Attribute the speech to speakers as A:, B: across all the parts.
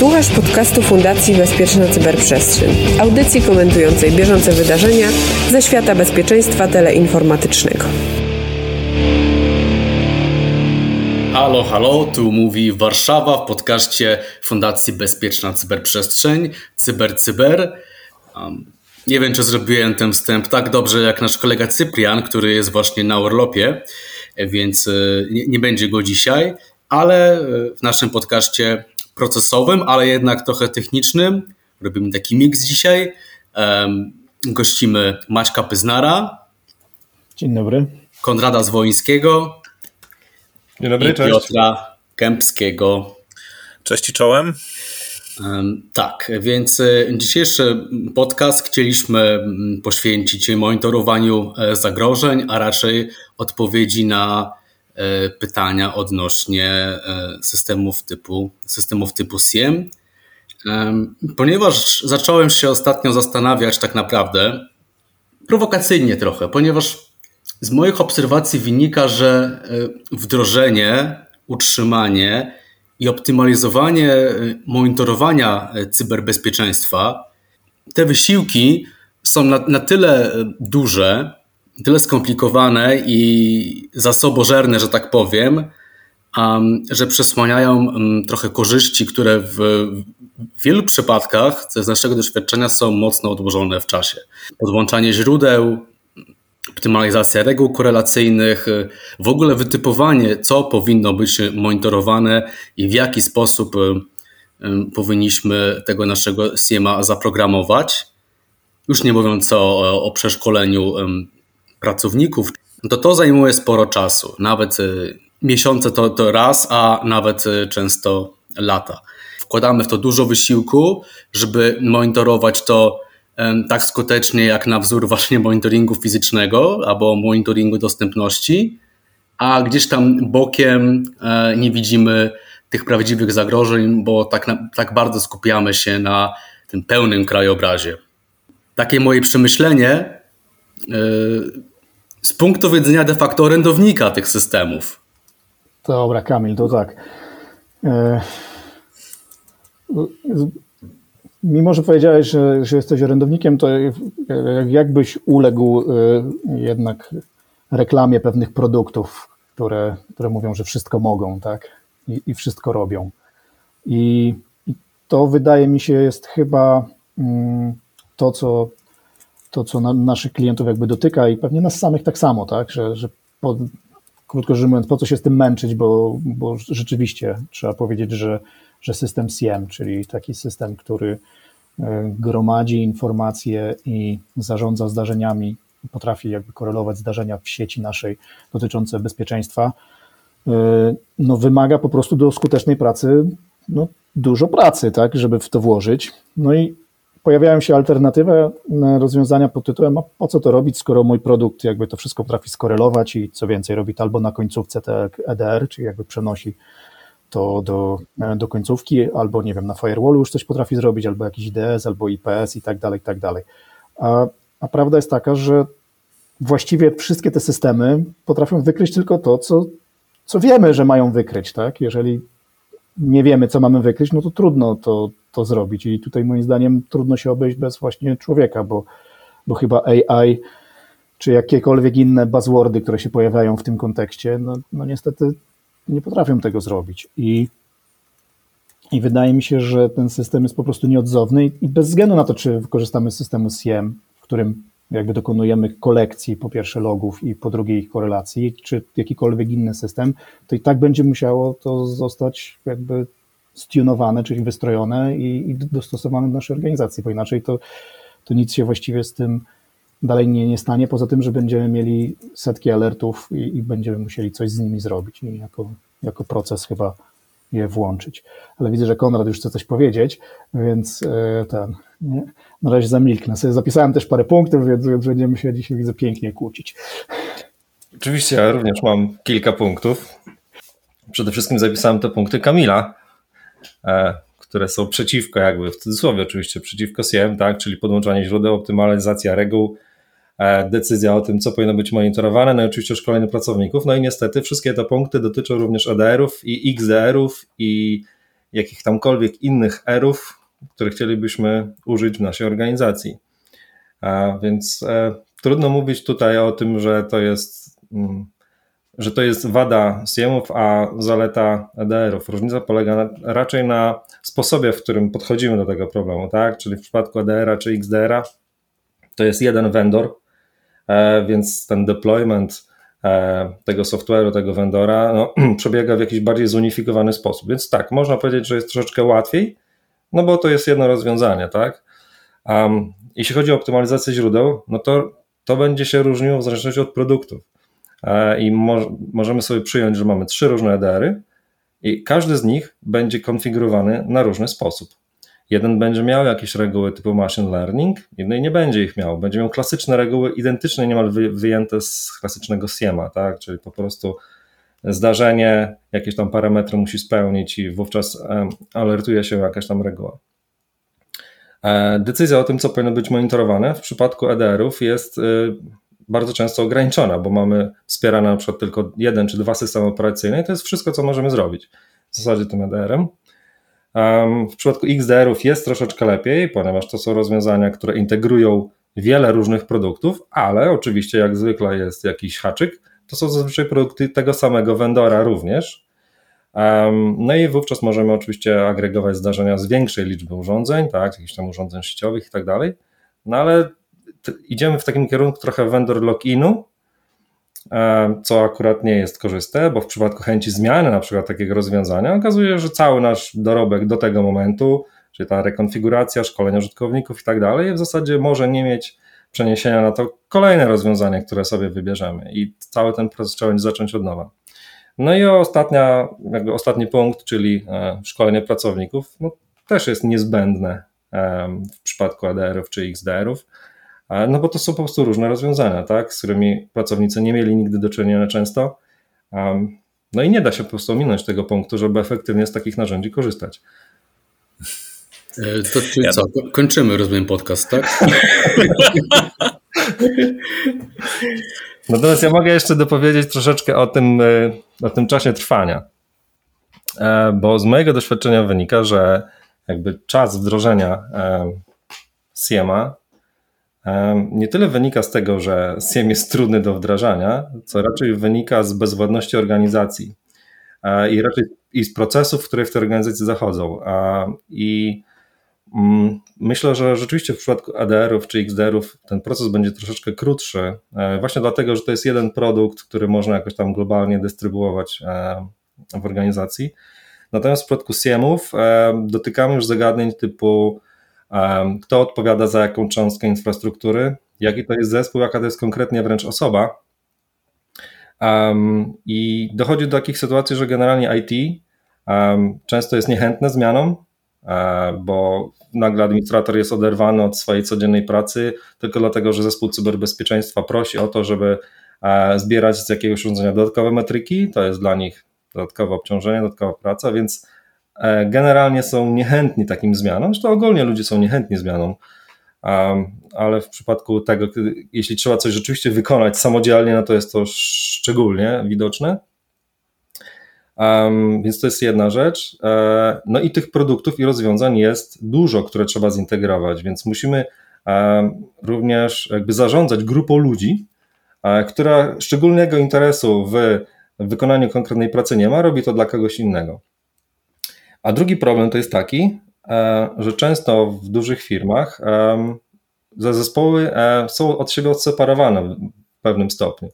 A: Słuchasz podcastu Fundacji Bezpieczna Cyberprzestrzeń, audycji komentującej bieżące wydarzenia ze świata bezpieczeństwa teleinformatycznego.
B: Halo, halo, tu mówi Warszawa w podcaście Fundacji Bezpieczna Cyberprzestrzeń, CyberCyber. Cyber. Um, nie wiem, czy zrobiłem ten wstęp tak dobrze jak nasz kolega Cyprian, który jest właśnie na urlopie, więc e, nie, nie będzie go dzisiaj, ale e, w naszym podcaście procesowym, ale jednak trochę technicznym. Robimy taki miks dzisiaj. Gościmy Maćka Pyznara.
C: Dzień dobry.
B: Konrada Zwońskiego.
D: Dzień dobry,
B: i
D: cześć.
B: Piotra Kępskiego.
D: Cześć i czołem.
B: Tak, więc e, dzisiejszy podcast chcieliśmy poświęcić monitorowaniu e, zagrożeń, a raczej odpowiedzi na pytania odnośnie e, systemów typu, systemów typu SIEM. Ponieważ zacząłem się ostatnio zastanawiać tak naprawdę, prowokacyjnie trochę, ponieważ z moich obserwacji wynika, że e, wdrożenie, utrzymanie i optymalizowanie monitorowania cyberbezpieczeństwa, te wysiłki są na, na tyle duże, tyle skomplikowane i zasobożerne, że tak powiem, um, że przesłaniają um, trochę korzyści, które w, w wielu przypadkach, z naszego doświadczenia, są mocno odłożone w czasie. Podłączanie źródeł, optymalizacja reguł korelacyjnych, w ogóle wytypowanie, co powinno być monitorowane i w jaki sposób um, powinniśmy tego naszego SIEMA zaprogramować. Już nie mówiąc o, o przeszkoleniu pracowników, to to zajmuje sporo czasu. Nawet y, miesiące to, to raz, a nawet y, często lata. Wkładamy w to dużo wysiłku, żeby monitorować to tak skutecznie jak na wzór właśnie monitoringu fizycznego albo monitoringu dostępności, a gdzieś tam bokiem e, nie widzimy tych prawdziwych zagrożeń, bo tak, tak bardzo skupiamy się na tym pełnym krajobrazie. Takie moje przemyślenie e, z punktu widzenia de facto orędownika tych systemów.
C: Dobra, Kamil, to tak. E, mimo, że powiedziałeś, że, że jesteś orędownikiem, to jakbyś uległ e, jednak reklamie pewnych produktów, które, które mówią, że wszystko mogą, tak? I, i wszystko robią. I, I, to wydaje mi się jest chyba mm, to, co to, co na, naszych klientów jakby dotyka i pewnie nas samych tak samo, tak, że, że po, krótko mówiąc, po co się z tym męczyć, bo, bo rzeczywiście trzeba powiedzieć, że, że system SIEM, czyli taki system, który e, gromadzi informacje i zarządza zdarzeniami, potrafi jakby korelować zdarzenia w sieci naszej dotyczące bezpieczeństwa, e, no wymaga po prostu do skutecznej pracy no, dużo pracy, tak, żeby w to włożyć. No i pojawiają się alternatywne rozwiązania pod tytułem, a po co to robić, skoro mój produkt jakby to wszystko potrafi skorelować i co więcej robi to albo na końcówce te EDR, czyli jakby przenosi to do, do końcówki, albo nie wiem, na firewallu już coś potrafi zrobić, albo jakiś IDS, albo IPS i tak dalej, i tak dalej. A, a prawda jest taka, że właściwie wszystkie te systemy potrafią wykryć tylko to, co, co wiemy, że mają wykryć, tak? Jeżeli nie wiemy, co mamy wykryć, no to trudno to, to zrobić. I tutaj moim zdaniem trudno się obejść bez właśnie człowieka, bo, bo chyba AI czy jakiekolwiek inne buzzwordy, które się pojawiają w tym kontekście, no, no niestety nie potrafią tego zrobić. I, I wydaje mi się, że ten system jest po prostu nieodzowny i, bez względu na to, czy wykorzystamy systemu SIEM, w którym jakby dokonujemy kolekcji po pierwsze logów i po drugie ich korelacji, czy jakikolwiek inny system, to i tak będzie musiało to zostać jakby stunowane, czyli wystrojone i, i dostosowane do naszej organizacji, bo inaczej to, to nic się właściwie z tym dalej nie, nie stanie, poza tym, że będziemy mieli setki alertów i, i będziemy musieli coś z nimi zrobić i jako, jako proces chyba je włączyć. Ale widzę, że Konrad już chce coś powiedzieć, więc e, ten, nie? na razie zamilknę. Sobie zapisałem też parę punktów, więc, więc będziemy się dzisiaj, widzę, pięknie kłócić.
D: Oczywiście, ja również mam kilka punktów. Przede wszystkim zapisałem te punkty Kamila, które są przeciwko, jakby w cudzysłowie oczywiście, przeciwko SIEM, tak? czyli podłączanie źródeł, optymalizacja reguł, e, decyzja o tym, co powinno być monitorowane, no i oczywiście szkolenie pracowników. No i niestety wszystkie te punkty dotyczą również EDR-ów i XDR-ów i jakich tamkolwiek innych erów, które chcielibyśmy użyć w naszej organizacji. A więc e, trudno mówić tutaj o tym, że to jest, mm, że to jest wada SIEM-ów, a zaleta EDR-ów. Różnica polega na, raczej na sposobie, w którym podchodzimy do tego problemu, tak? Czyli w przypadku EDR-a czy XDR-a to jest jeden vendor, e, więc ten deployment e, tego software'u, tego vendora no, przebiega w jakiś bardziej zunifikowany sposób. Więc tak, można powiedzieć, że jest troszeczkę łatwiej, no bo to jest jedno rozwiązanie, tak? Um, jeśli chodzi o optymalizację źródeł, no to to będzie się różniło w zależności od produktów. E, I mo możemy sobie przyjąć, że mamy trzy różne EDR-y i każdy z nich będzie konfigurowany na różny sposób. Jeden będzie miał jakieś reguły typu machine learning, inny nie będzie ich miał. Będzie miał klasyczne reguły, identyczne niemal wyjęte z klasycznego SIEMA, tak? czyli po prostu zdarzenie, jakieś tam parametry musi spełnić i wówczas alertuje się jakaś tam reguła. E, decyzja o tym, co powinno być monitorowane w przypadku EDR-ów jest y, bardzo często ograniczona, bo mamy wspierane na przykład tylko jeden czy dwa systemy operacyjne i to jest wszystko, co możemy zrobić w zasadzie tym EDR-em. W przypadku XDR-ów jest troszeczkę lepiej, ponieważ to są rozwiązania, które integrują wiele różnych produktów, ale oczywiście jak zwykle jest jakiś haczyk, to są zazwyczaj produkty tego samego vendora również. No i wówczas możemy oczywiście agregować zdarzenia z większej liczby urządzeń, tak, jakichś tam urządzeń sieciowych i tak dalej, no ale idziemy w takim kierunku trochę vendor lock-inu, co akurat nie jest korzystne, bo w przypadku chęci zmiany na przykład takiego rozwiązania okazuje się, że cały nasz dorobek do tego momentu, czyli ta rekonfiguracja, szkolenia użytkowników i tak dalej, w zasadzie może nie mieć przeniesienia na to kolejne rozwiązanie, które sobie wybierzemy i cały ten proces trzeba będzie zacząć od nowa. No i ostatnia, jakby ostatni punkt, czyli e, szkolenie pracowników, no, też jest niezbędne w przypadku ADR-ów czy XDR-ów, no bo to są po prostu różne rozwiązania, tak, z którymi pracownicy nie mieli nigdy do czynienia często. No i nie da się po prostu ominąć tego punktu, żeby efektywnie z takich narzędzi korzystać.
B: E, to czyli ja co? Kończymy, rozumiem, podcast, tak?
D: Natomiast ja mogę jeszcze dopowiedzieć troszeczkę o tym, e, o tym czasie trwania. E, bo z mojego doświadczenia wynika, że jakby czas wdrożenia SIEMA nie tyle wynika z tego, że SIEM jest trudny do wdrażania, co raczej wynika z bezwładności organizacji i raczej i z procesów, które w tej organizacji zachodzą. I Mm, myślę, że rzeczywiście w przypadku ADR-ów czy XDR-ów ten proces będzie troszeczkę krótszy, e, właśnie dlatego, że to jest jeden produkt, który można jakoś tam globalnie dystrybuować e, w organizacji. Natomiast w przypadku SIEM-ów e, dotykamy już zagadnień typu kto odpowiada za jaką cząstkę infrastruktury, jaki to jest zespół, jaka to jest konkretnie wręcz osoba. I dochodzi do takich sytuacji, że generalnie IT często jest niechętne zmianom, bo nagle administrator jest oderwany od swojej codziennej pracy tylko dlatego, że zespół cyberbezpieczeństwa prosi o to, żeby e, zbierać z jakiegoś urządzenia dodatkowe metryki, to jest dla nich dodatkowe obciążenie, dodatkowa praca, więc e, generalnie są niechętni takim zmianom, zresztą ogólnie ludzie są niechętni zmianom, ale w przypadku tego, jeśli trzeba coś rzeczywiście wykonać samodzielnie, no to jest to szczególnie widoczne. Więc to jest jedna rzecz. E, no i tych produktów i rozwiązań jest dużo, które trzeba zintegrować, więc musimy również jakby zarządzać grupą ludzi, e, która szczególnego interesu w wykonaniu konkretnej pracy nie ma, robi to dla kogoś innego. A drugi problem to jest taki, e, że często w dużych firmach zespoły są od siebie odseparowane w pewnym stopniu.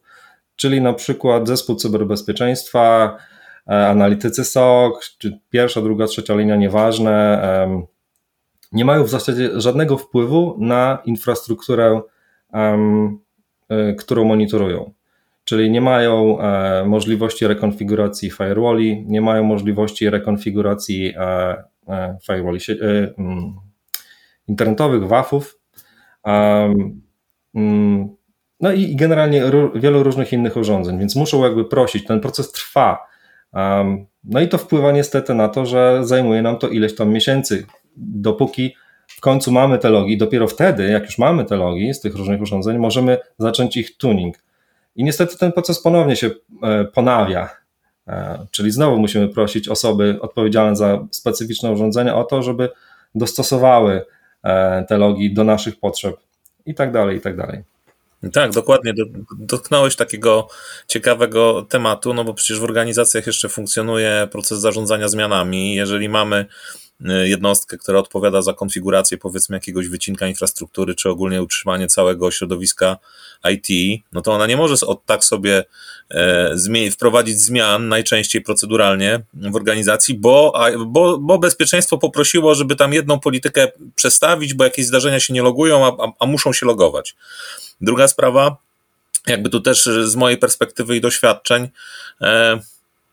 D: Czyli na przykład zespół cyberbezpieczeństwa, E, analitycy SOC, czy pierwsza, druga, trzecia linia, nieważne, nie mają w zasadzie żadnego wpływu na infrastrukturę, e, którą monitorują. Czyli nie mają e, możliwości rekonfiguracji firewalli, nie mają możliwości rekonfiguracji firewalli mm, internetowych, WAF-ów. Mm, no i generalnie wielu różnych innych urządzeń, więc muszą jakby prosić. Ten proces trwa no i to wpływa niestety na to, że zajmuje nam to ileś tam miesięcy, dopóki w końcu mamy te logi. Dopiero wtedy, jak już mamy te logi z tych różnych urządzeń, możemy zacząć ich tuning. I niestety ten proces ponownie się e, ponawia. Czyli znowu musimy prosić osoby odpowiedzialne za specyficzne urządzenia o to, żeby dostosowały te logi do naszych potrzeb i tak dalej, i tak dalej.
E: Tak, dokładnie. Dotknąłeś takiego ciekawego tematu, no bo przecież w organizacjach jeszcze funkcjonuje proces zarządzania zmianami. Jeżeli mamy jednostkę, która odpowiada za konfigurację powiedzmy jakiegoś wycinka infrastruktury, czy ogólnie utrzymanie całego środowiska IT, no to ona nie może od tak sobie e, wprowadzić zmian, najczęściej proceduralnie w organizacji, bo, bo, bo bezpieczeństwo poprosiło, żeby tam jedną politykę przestawić, bo jakieś zdarzenia się nie logują, a, a muszą się logować. Druga sprawa, jakby tu też z mojej perspektywy i doświadczeń, e,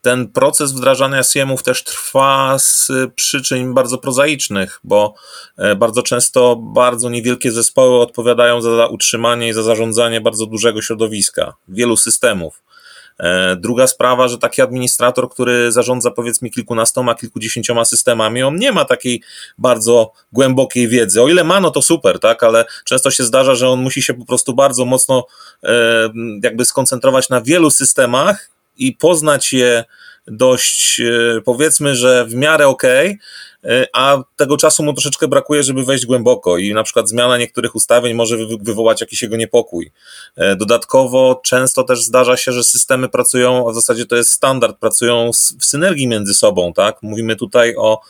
E: ten proces wdrażania SIEM-ów też trwa z przyczyn bardzo prozaicznych, bo e, bardzo często bardzo niewielkie zespoły odpowiadają za utrzymanie i za zarządzanie bardzo dużego środowiska, wielu systemów. E, druga sprawa, że taki administrator, który zarządza powiedzmy kilkunastoma, kilkudziesięcioma systemami, on nie ma takiej bardzo głębokiej wiedzy. O ile ma, no to super, tak, ale często się zdarza, że on musi się po prostu bardzo mocno e, jakby skoncentrować na wielu systemach i poznać je dość, e, powiedzmy, że w miarę okay, E, a tego czasu mu troszeczkę brakuje, żeby wejść głęboko i na przykład zmiana niektórych ustawień może wywołać jakiś jego niepokój. E, dodatkowo często też zdarza się, że systemy pracują, a w zasadzie to jest standard, pracują w synergii między sobą, tak? Mówimy tutaj o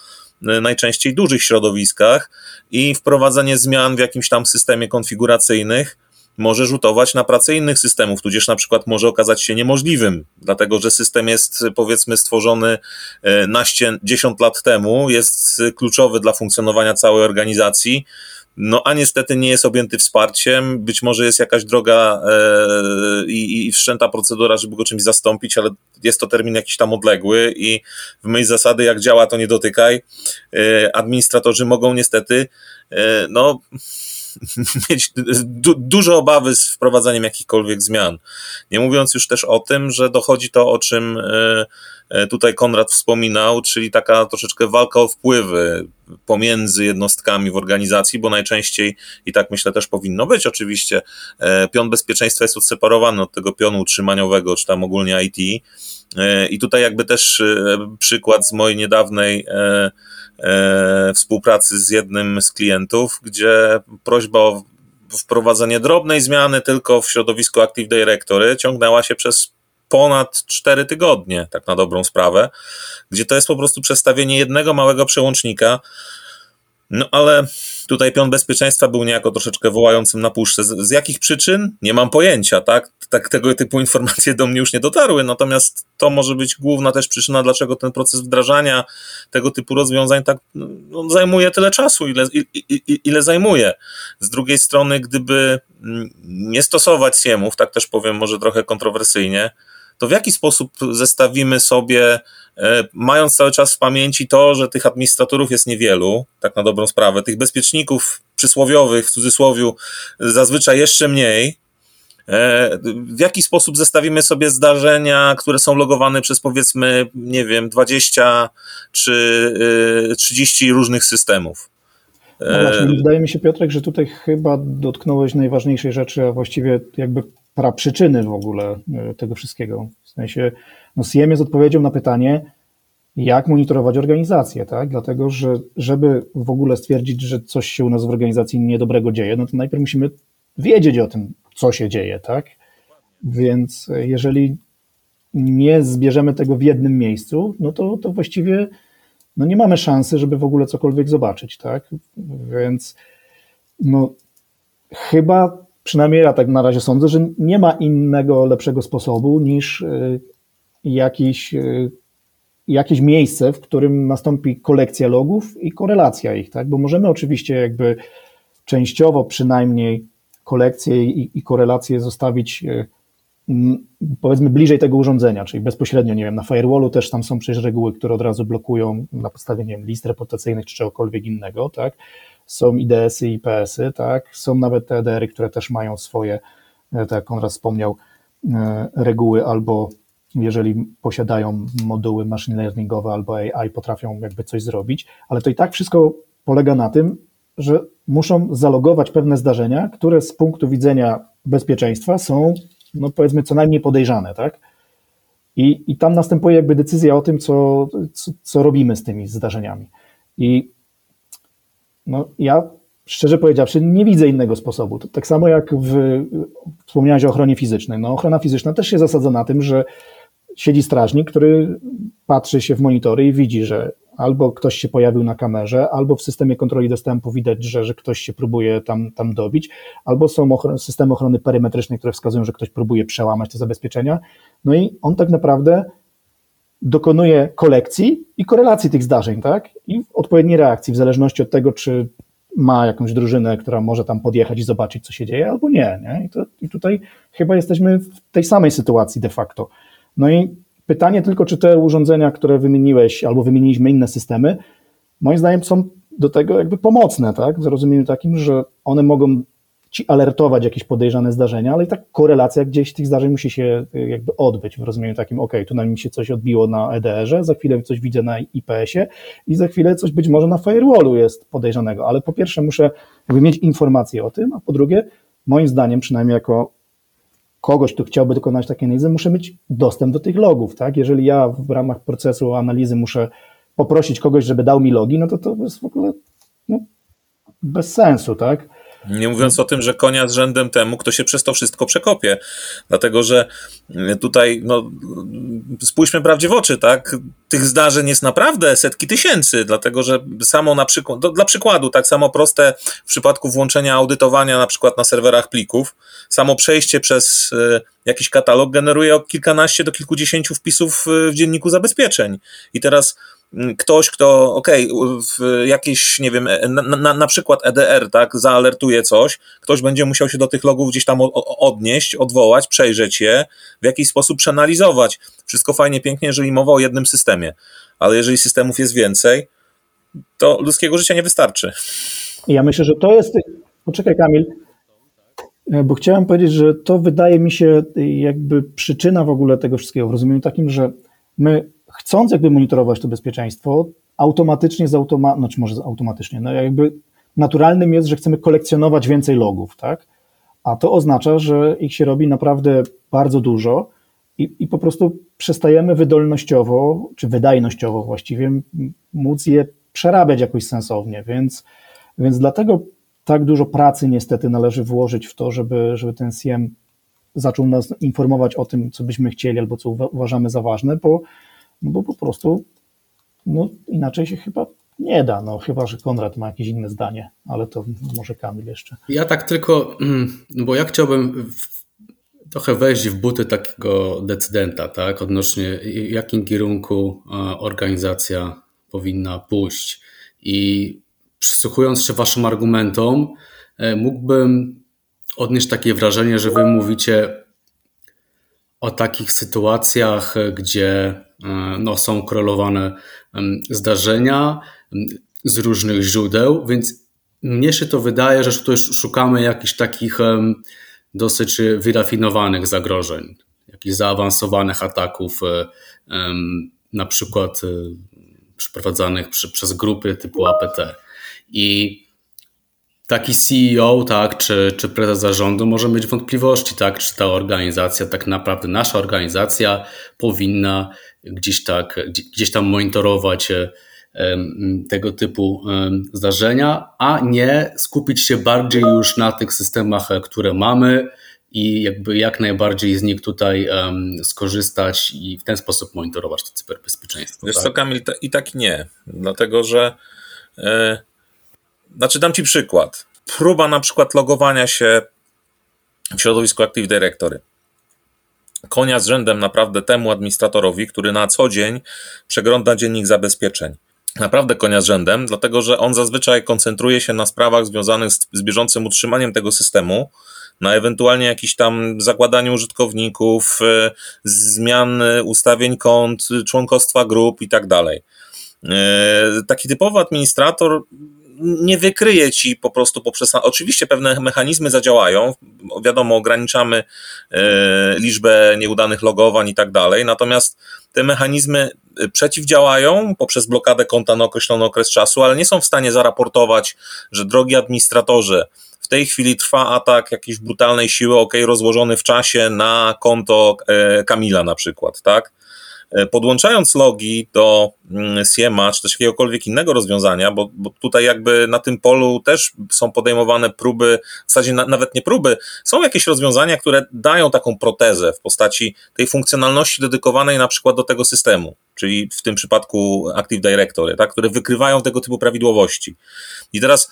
E: najczęściej dużych środowiskach i wprowadzenie zmian w jakimś tam systemie konfiguracyjnych może rzutować na pracę innych systemów, tudzież na przykład może okazać się niemożliwym, dlatego że system jest powiedzmy stworzony e, naście, 10 lat temu, jest kluczowy dla funkcjonowania całej organizacji, no a niestety nie jest objęty wsparciem, być może jest jakaś droga e, i, i wszczęta procedura, żeby go czymś zastąpić, ale jest to termin jakiś tam odległy i w myśl zasady jak działa to nie dotykaj, e, administratorzy mogą niestety e, no mieć du duże obawy z wprowadzaniem jakichkolwiek zmian. Nie mówiąc już też o tym, że dochodzi to, o czym e, e, tutaj Konrad wspominał, czyli taka troszeczkę walka o wpływy pomiędzy jednostkami w organizacji, bo najczęściej i tak myślę też powinno być oczywiście, e, pion bezpieczeństwa jest odseparowany od tego pionu utrzymaniowego, czy tam ogólnie IT. I tutaj jakby też przykład z mojej niedawnej współpracy z jednym z klientów, gdzie prośba o wprowadzenie drobnej zmiany tylko w środowisku Active Directory ciągnęła się przez ponad 4 tygodnie, tak na dobrą sprawę, gdzie to jest po prostu przestawienie jednego małego przełącznika. No ale tutaj pion bezpieczeństwa był niejako troszeczkę wołającym na puszce. Z, z, jakich przyczyn? Nie mam pojęcia, tak? tak? Tego typu informacje do mnie już nie dotarły, natomiast to może być główna też przyczyna, dlaczego ten proces wdrażania tego typu rozwiązań tak no, zajmuje tyle czasu, ile, ile, zajmuje. Z drugiej strony, gdyby mm, nie stosować siemów, tak też powiem może trochę kontrowersyjnie, to w jaki sposób zestawimy sobie, e, mając cały czas w pamięci to, że tych administratorów jest niewielu, tak na dobrą sprawę, tych bezpieczników przysłowiowych, w cudzysłowie, zazwyczaj jeszcze mniej, e, w jaki sposób zestawimy sobie zdarzenia, które są logowane przez powiedzmy, nie wiem, 20 czy 30 e, różnych systemów?
C: No właśnie, wydaje mi się, Piotrek, że tutaj chyba dotknąłeś najważniejszej rzeczy, a właściwie jakby przyczyny w ogóle e, tego wszystkiego. W sensie, no SIEM jest odpowiedzią na pytanie, jak monitorować organizację, tak? Dlatego, że żeby w ogóle stwierdzić, że coś się u nas w organizacji niedobrego dzieje, no to najpierw musimy wiedzieć o tym, co się dzieje, tak? Więc e, jeżeli nie zbierzemy tego w jednym miejscu, no to, to właściwie no nie mamy szansy, żeby w ogóle cokolwiek zobaczyć, tak? Więc no, chyba przynajmniej ja tak na razie sądzę, że nie ma innego lepszego sposobu niż y, jakiś, y, jakieś miejsce, w którym nastąpi kolekcja logów i korelacja ich, tak? Bo możemy oczywiście jakby częściowo przynajmniej kolekcję i, i korelację zostawić y, powiedzmy bliżej tego urządzenia, czyli bezpośrednio, nie wiem, na firewallu też tam są przecież reguły, które od razu blokują na podstawie, nie wiem, list reputacyjnych czy czegokolwiek innego, tak? Są IDS-y i IPS-y, tak? Są nawet TDR-y, które też mają swoje, e, tak jak Konrad wspomniał, e, reguły albo jeżeli posiadają moduły machine learningowe albo AI, potrafią jakby coś zrobić, ale to i tak wszystko polega na tym, że muszą zalogować pewne zdarzenia, które z punktu widzenia bezpieczeństwa są, no powiedzmy, co najmniej podejrzane, tak? I, I tam następuje jakby decyzja o tym, co, co, co robimy z tymi zdarzeniami. I no, ja szczerze powiedziawszy, nie widzę innego sposobu. To tak samo jak w, wspomniałeś o ochronie fizycznej. No, ochrona fizyczna też się zasadza na tym, że siedzi strażnik, który patrzy się w monitory i widzi, że albo ktoś się pojawił na kamerze, albo w systemie kontroli dostępu widać, że, że ktoś się próbuje tam, tam dobić, albo są ochron systemy ochrony perymetrycznej, które wskazują, że ktoś próbuje przełamać te zabezpieczenia. No i on tak naprawdę dokonuje kolekcji i korelacji tych zdarzeń, tak? I odpowiedniej reakcji, w zależności od tego, czy ma jakąś drużynę, która może tam podjechać i zobaczyć, co się dzieje, albo nie. nie? I, to, I tutaj chyba jesteśmy w tej samej sytuacji de facto. No i pytanie tylko, czy te urządzenia, które wymieniłeś, albo wymieniliśmy inne systemy, moim zdaniem są do tego jakby pomocne, tak? W zrozumieniu takim, że one mogą ci alertować jakieś podejrzane zdarzenia, ale i tak korelacja gdzieś tych zdarzeń musi się y, jakby odbyć w rozumieniu takim, ok, tu na mi się coś odbiło na EDR-ze, za chwilę coś widzę na IPS-ie i za chwilę coś być może na firewallu jest podejrzanego, ale po pierwsze muszę jakby mieć informację o tym, a po drugie, moim zdaniem, przynajmniej jako kogoś, kto chciałby dokonać takiej analizy, muszę mieć dostęp do tych logów, tak? Jeżeli ja w ramach procesu analizy muszę poprosić kogoś, żeby dał mi logi, no to to jest w ogóle no, bez sensu, tak?
E: Nie mówiąc o tym, że konia z rzędem temu, kto się przez to wszystko przekopie. Dlatego, że tutaj, no, spójrzmy prawdzie w oczy, tak? Tych zdarzeń jest naprawdę setki tysięcy, dlatego, że samo na przykład, dla przykładu, tak samo proste w przypadku włączenia audytowania na przykład na serwerach plików, samo przejście przez y, jakiś katalog generuje kilkanaście do kilkudziesięciu wpisów w dzienniku zabezpieczeń. I teraz ktoś, kto, okej, okay, w jakieś, nie wiem, na, na, na, przykład EDR, tak, zaalertuje coś, ktoś będzie musiał się do tych logów gdzieś tam odnieść, odwołać, przejrzeć je, w jakiś sposób przeanalizować. Wszystko fajnie, pięknie, jeżeli mowa o jednym systemie, ale jeżeli systemów jest więcej, to ludzkiego życia nie wystarczy.
C: Ja myślę, że to jest. Poczekaj, Kamil, bo chciałem powiedzieć, że to wydaje mi się jakby przyczyna w ogóle tego wszystkiego, w rozumieniu takim, że my chcąc jakby monitorować to bezpieczeństwo, automatycznie z automa znaczy może automatycznie, no jakby naturalnym jest, że chcemy kolekcjonować więcej logów, tak? A to oznacza, że ich się robi naprawdę bardzo dużo i, i po prostu przestajemy wydolnościowo, czy wydajnościowo właściwie, móc je przerabiać jakoś sensownie, więc, więc dlatego tak dużo pracy niestety należy włożyć w to, żeby, żeby ten CM zaczął nas informować o tym, co byśmy chcieli albo co uważamy za ważne, bo no bo po prostu no, inaczej się chyba nie da, no chyba, że Konrad ma jakieś inne zdanie, ale to może Kamil jeszcze.
B: Ja tak tylko, mm, bo ja chciałbym w, trochę wejść w buty takiego decydenta, tak, odnośnie jakim kierunku e, organizacja powinna pójść. I przysłuchując się waszym argumentom, e, mógłbym odnieść takie wrażenie, że wy mówicie o takich sytuacjach, gdzie E, no, są korelowane zdarzenia z różnych źródeł, więc mnie się to wydaje, że tutaj szukamy jakichś takich dosyć wyrafinowanych zagrożeń, jakichś zaawansowanych ataków, e, na przykład e, przeprowadzanych przez grupy typu APT. I taki CEO, tak, czy, czy prezes zarządu może mieć wątpliwości, tak, czy ta organizacja, tak naprawdę nasza organizacja powinna gdzieś tak, gdzieś tam monitorować e, tego typu zdarzenia, a nie skupić się bardziej już na tych systemach, e, które mamy i jakby jak najbardziej z nich tutaj skorzystać i w ten sposób monitorować to cyberbezpieczeństwo.
E: Wiesz tak? co, Kamil, i tak nie, dlatego że e, znaczy dam Ci przykład. Próba na przykład logowania się w środowisku Active Directory konia z rzędem naprawdę temu administratorowi, który na co dzień przegląda dziennik zabezpieczeń. Naprawdę konia z rzędem, dlatego że on zazwyczaj koncentruje się na sprawach związanych z, z bieżącym utrzymaniem tego systemu, na ewentualnie jakimś tam zakładaniu użytkowników, y, zmian ustawień kont, członkostwa grup i tak dalej. Y, taki typowy administrator nie wykryje ci po prostu poprzez. Oczywiście pewne mechanizmy zadziałają, wiadomo, ograniczamy e, liczbę nieudanych logowań i tak dalej, natomiast te mechanizmy e, przeciwdziałają poprzez blokadę konta na określony okres czasu, ale nie są w stanie zaraportować, że drogi administratorze, w tej chwili trwa atak jakiejś brutalnej siły, ok, rozłożony w czasie na konto e, Kamila na przykład, tak? Podłączając logi do Siema mm, czy też jakiegokolwiek innego rozwiązania, bo, bo tutaj jakby na tym polu też są podejmowane próby, w zasadzie na, nawet nie próby, są jakieś rozwiązania, które dają taką protezę w postaci tej funkcjonalności dedykowanej na przykład do tego systemu, czyli w tym przypadku Active Directory, tak, które wykrywają tego typu prawidłowości. I teraz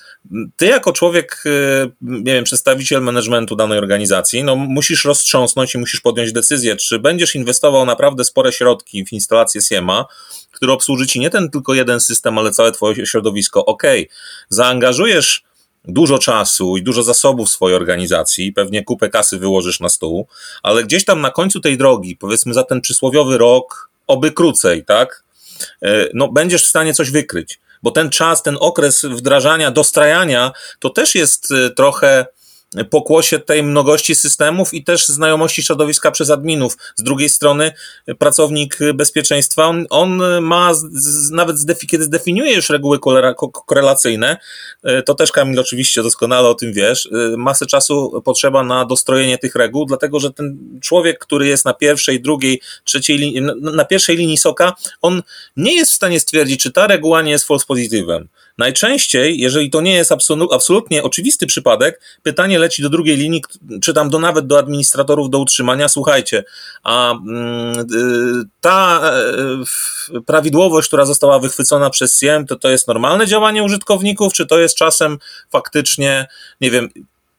E: ty jako człowiek, y, nie wiem, przedstawiciel managementu danej organizacji, no musisz roztrząsnąć i musisz podjąć decyzję, czy będziesz inwestował naprawdę spore środki w instalację SIEMA, który obsłuży ci nie ten tylko jeden system, ale całe twoje środowisko. Ok, zaangażujesz dużo czasu i dużo zasobów w swojej organizacji, pewnie kupę kasy wyłożysz na stół, ale gdzieś tam na końcu tej drogi, powiedzmy za ten przysłowiowy rok, oby krócej, tak? E, no, będziesz w stanie coś wykryć, bo ten czas, ten okres wdrażania, dostrajania, to też jest e, trochę pokłosie tej mnogości systemów i też znajomości środowiska przez adminów. Z drugiej strony pracownik bezpieczeństwa, on, on ma z, nawet zdefi, kiedy zdefiniuje już reguły korelacyjne, e, to też Kamil oczywiście doskonale o tym wiesz, e, masę czasu potrzeba na dostrojenie tych reguł, dlatego że ten człowiek, który jest na pierwszej, drugiej, trzeciej linii, na pierwszej linii soka, on nie jest w stanie stwierdzić, czy ta reguła nie jest false pozytywem. Najczęściej, jeżeli to nie jest absolutnie oczywisty przypadek, pytanie leci do drugiej linii, czy tam do nawet do administratorów do utrzymania. Słuchajcie, a mm, y, ta y, prawidłowość, która została wychwycona przez CM, to to jest normalne działanie użytkowników, czy to jest czasem faktycznie, nie wiem,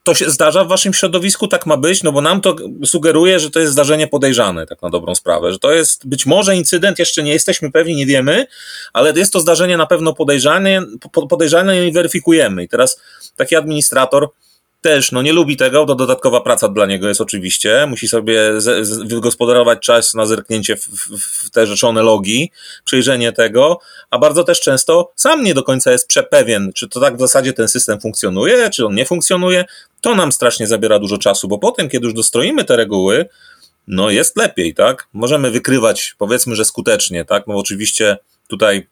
E: to się zdarza w waszym środowisku, tak ma być, no bo nam to sugeruje, że to jest zdarzenie podejrzane, tak na dobrą sprawę, że to jest być może incydent, jeszcze nie jesteśmy pewni, nie wiemy, ale jest to zdarzenie na pewno podejrzane, podejrzane i weryfikujemy. I teraz taki administrator też no, nie lubi tego, to dodatkowa praca dla niego jest oczywiście. Musi sobie z, z, wygospodarować czas na zerknięcie w, w, w, te rzeczone logi, przejrzenie tego, a bardzo też często sam nie do końca jest przepewien, czy to tak w zasadzie ten system funkcjonuje, czy on nie funkcjonuje. To nam strasznie zabiera dużo czasu, bo potem, kiedy już dostroimy te reguły, no jest lepiej, tak? Możemy wykrywać, powiedzmy, że skutecznie, tak? No oczywiście tutaj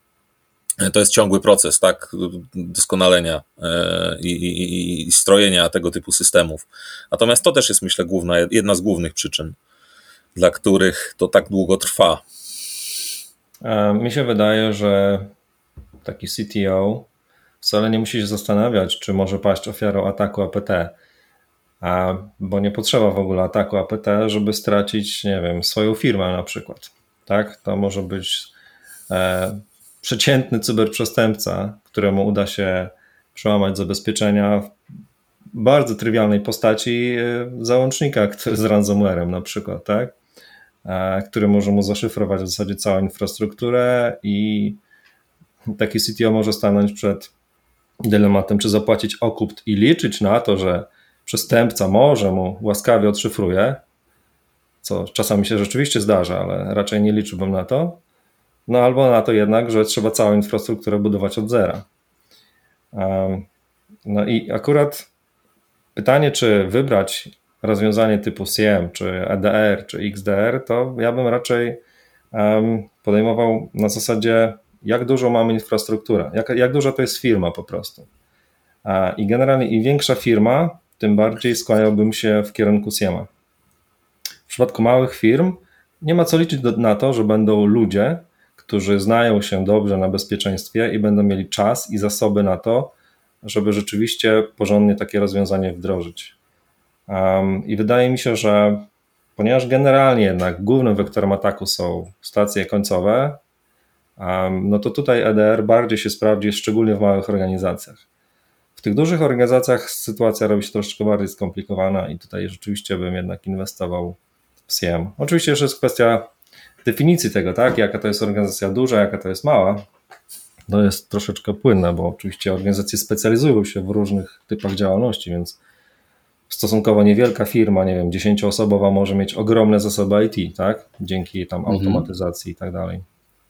E: to jest ciągły proces, tak, doskonalenia e, i, i, i, strojenia tego typu systemów. Natomiast to też jest, myślę, główna, jedna z głównych przyczyn, dla których to tak długo trwa.
D: Mi się wydaje, że taki CTO wcale nie musi się zastanawiać, czy może paść ofiarą ataku APT, a, bo nie potrzeba w ogóle ataku APT, żeby stracić, nie wiem, swoją firmę na przykład. Tak, to może być e, przeciętny cyberprzestępca, któremu uda się przełamać zabezpieczenia w bardzo trywialnej postaci e, załącznika z ransomwarem na przykład, tak? który może mu zaszyfrować w zasadzie całą infrastrukturę i taki CTO może stanąć przed dylematem, czy zapłacić okup i liczyć na to, że przestępca może mu łaskawie odszyfruje, co czasami się rzeczywiście zdarza, ale raczej nie liczyłbym na to, no albo na to jednak, że trzeba całą infrastrukturę budować od zera. No i akurat pytanie, czy wybrać rozwiązanie typu CM, czy EDR, czy XDR, to ja bym raczej podejmował na zasadzie, jak dużo mamy infrastrukturę, jak, jak duża to jest firma po prostu. I generalnie im większa firma, tym bardziej skłaniałbym się w kierunku CM. W przypadku małych firm nie ma co liczyć na to, że będą ludzie, którzy znają się dobrze na bezpieczeństwie i będą mieli czas i zasoby na to, żeby rzeczywiście porządnie takie rozwiązanie wdrożyć. Um, I wydaje mi się, że ponieważ generalnie jednak głównym wektorem ataku są stacje końcowe, um, no to tutaj EDR bardziej się sprawdzi, szczególnie w małych organizacjach. W tych dużych organizacjach sytuacja robi się troszeczkę bardziej skomplikowana i tutaj rzeczywiście bym jednak inwestował w SIEM. Oczywiście jeszcze jest kwestia definicji tego, tak, jaka to jest organizacja duża, jaka to jest mała, to jest troszeczkę płynne, bo oczywiście organizacje specjalizują się w różnych typach działalności, więc stosunkowo niewielka firma, nie wiem, dziesięcioosobowa może mieć ogromne zasoby IT, tak, dzięki tam mhm. automatyzacji i tak dalej.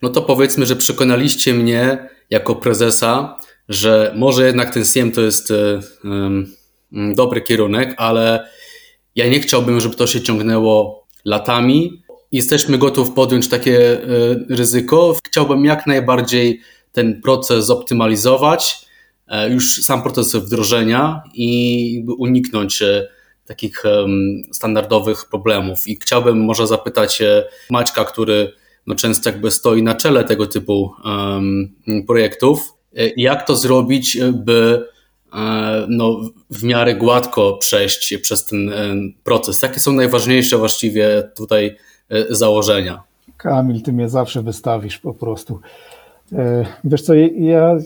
B: No to powiedzmy, że przekonaliście mnie jako prezesa, że może jednak ten SIEM to jest um, dobry kierunek, ale ja nie chciałbym, żeby to się ciągnęło latami, jesteśmy gotowi podjąć takie e, ryzyko. Chciałbym jak najbardziej ten proces zoptymalizować, e, już sam proces wdrożenia i uniknąć e, takich standardowych problemów. I chciałbym może zapytać Maćka, który no często jakby stoi na czele tego typu projektów. Jak to zrobić, by no, w miarę gładko przejść przez ten proces? Jakie są najważniejsze właściwie tutaj założenia?
C: Kamil, ty mnie zawsze wystawisz po prostu. Wiesz co, ja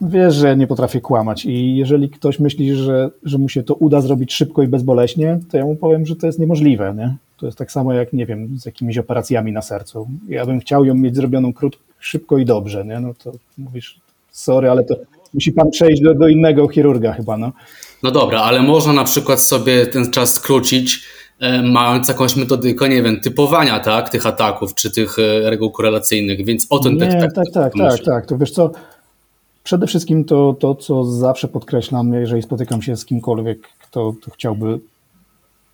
C: wiesz, że nie potrafię kłamać i jeżeli ktoś myśli, że, że mu się to uda zrobić szybko i bezboleśnie, to ja mu powiem, że to jest niemożliwe. Nie? To jest tak samo jak, nie wiem, z jakimiś operacjami na sercu. Ja bym chciał ją mieć zrobioną krótko, szybko i dobrze, nie? no to mówisz, sorry, ale to musi pan przejść do, do innego chirurga chyba, no.
B: No dobra, ale można na przykład sobie ten czas skrócić, e, mając jakąś metodykę, nie wiem, typowania, tak, tych ataków, czy tych e, reguł korelacyjnych, więc o tym
C: nie, tak, tak, tak, tak, tak, to wiesz co, Przede wszystkim to, to, co zawsze podkreślam, jeżeli spotykam się z kimkolwiek, kto, kto chciałby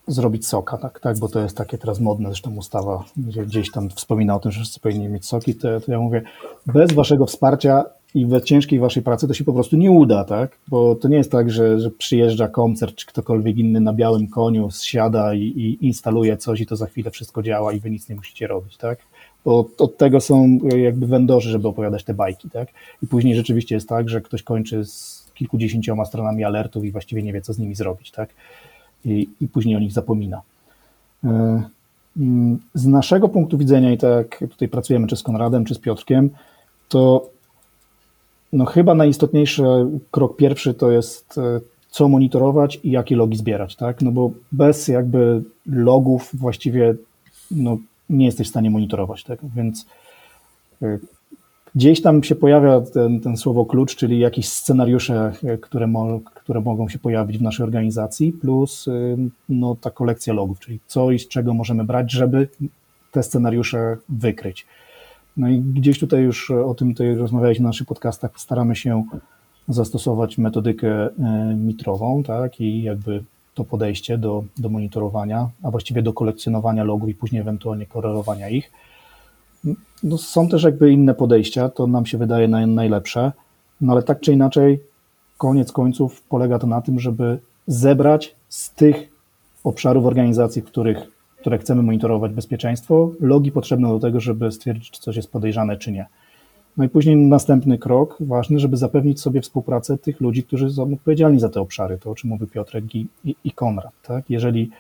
C: zrobić soka, tak, tak, bo to jest takie teraz modne, zresztą ustawa gdzie gdzieś tam wspomina o tym, że wszyscy powinni mieć soki, to, to ja mówię, bez waszego wsparcia i we ciężkiej waszej pracy to się po prostu nie uda, tak, bo to nie jest tak, że, że przyjeżdża koncert czy ktokolwiek inny na białym koniu, zsiada i, i instaluje coś i to za chwilę wszystko działa i wy nic nie musicie robić, tak, bo od tego są jakby vendorzy, żeby opowiadać te bajki, tak? I później rzeczywiście jest tak, że ktoś kończy z kilkudziesięcioma stronami alertów i właściwie nie wie, co z nimi zrobić, tak? I, i później o nich zapomina. E, mm, z naszego punktu widzenia, i tak tutaj pracujemy czy z Konradem, czy z Piotrkiem, to no chyba najistotniejszy krok pierwszy to jest e, co monitorować i jakie logi zbierać, tak? No bo bez jakby logów właściwie no, nie jesteś w stanie monitorować tego, więc y, gdzieś tam się pojawia ten, ten słowo klucz, czyli jakieś scenariusze, y, które, mo, które mogą się pojawić w naszej organizacji, plus no, ta kolekcja logów, czyli co i z czego możemy brać, żeby te scenariusze wykryć. No i gdzieś tutaj już o tym tutaj rozmawialiśmy w naszych podcastach, staramy się zastosować metodykę mitrową, tak, i jakby to podejście do, do monitorowania, a właściwie do kolekcjonowania logów i później ewentualnie korelowania ich. No, są też jakby inne podejścia, to nam się wydaje naj, najlepsze, no ale tak czy inaczej, koniec końców polega to na tym, żeby zebrać z tych obszarów organizacji, w których, które chcemy monitorować bezpieczeństwo, logi potrzebne do tego, żeby stwierdzić, czy coś jest podejrzane, czy nie. No i później następny krok, ważny, żeby zapewnić sobie współpracę tych ludzi, którzy są odpowiedzialni za te obszary, to o czym mówił Piotrek i, i, i Konrad. Tak? Jeżeli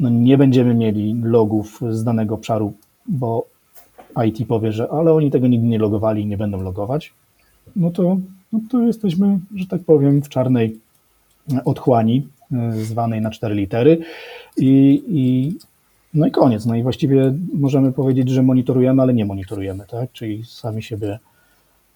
C: no nie będziemy mieli logów z danego obszaru, bo IT powie, że ale oni tego nigdy nie logowali i nie będą logować, no to, no to jesteśmy, że tak powiem, w czarnej otchłani, e, zwanej na cztery litery i, i no i koniec. No i właściwie możemy powiedzieć, że monitorujemy, ale nie monitorujemy, tak? Czyli sami siebie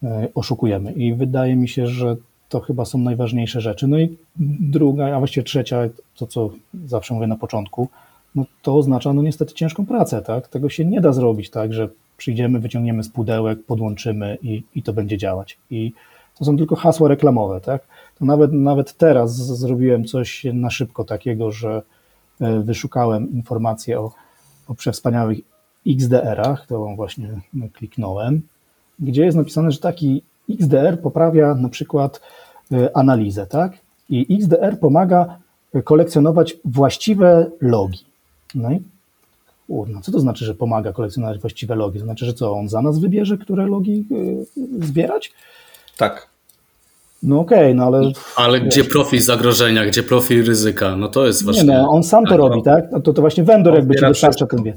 C: e, oszukujemy. I wydaje mi się, że to chyba są najważniejsze rzeczy. No i druga, a właściwie trzecia, to co zawsze mówię na początku, no to oznacza no niestety ciężką pracę, tak? Tego się nie da zrobić tak, że przyjdziemy, wyciągniemy z pudełek, podłączymy i, i to będzie działać. I to są tylko hasła reklamowe, tak? To nawet, nawet teraz zrobiłem coś na szybko takiego, że wyszukałem informacje o, o przewspaniałych XDR-ach, to właśnie kliknąłem, gdzie jest napisane, że taki XDR poprawia na przykład e, analizę, tak? I XDR pomaga kolekcjonować właściwe logi. No i kurno, co to znaczy, że pomaga kolekcjonować właściwe logi? To znaczy, że co, on za nas wybierze, które logi e, zbierać?
D: Tak.
C: No okej, okay, no ale...
B: Ale wiesz, gdzie profil zagrożenia, gdzie profil ryzyka? No to jest właśnie...
C: Nie no, on sam to tak, robi, tak? No to, to właśnie vendor jakby ci dostarcza ten wie.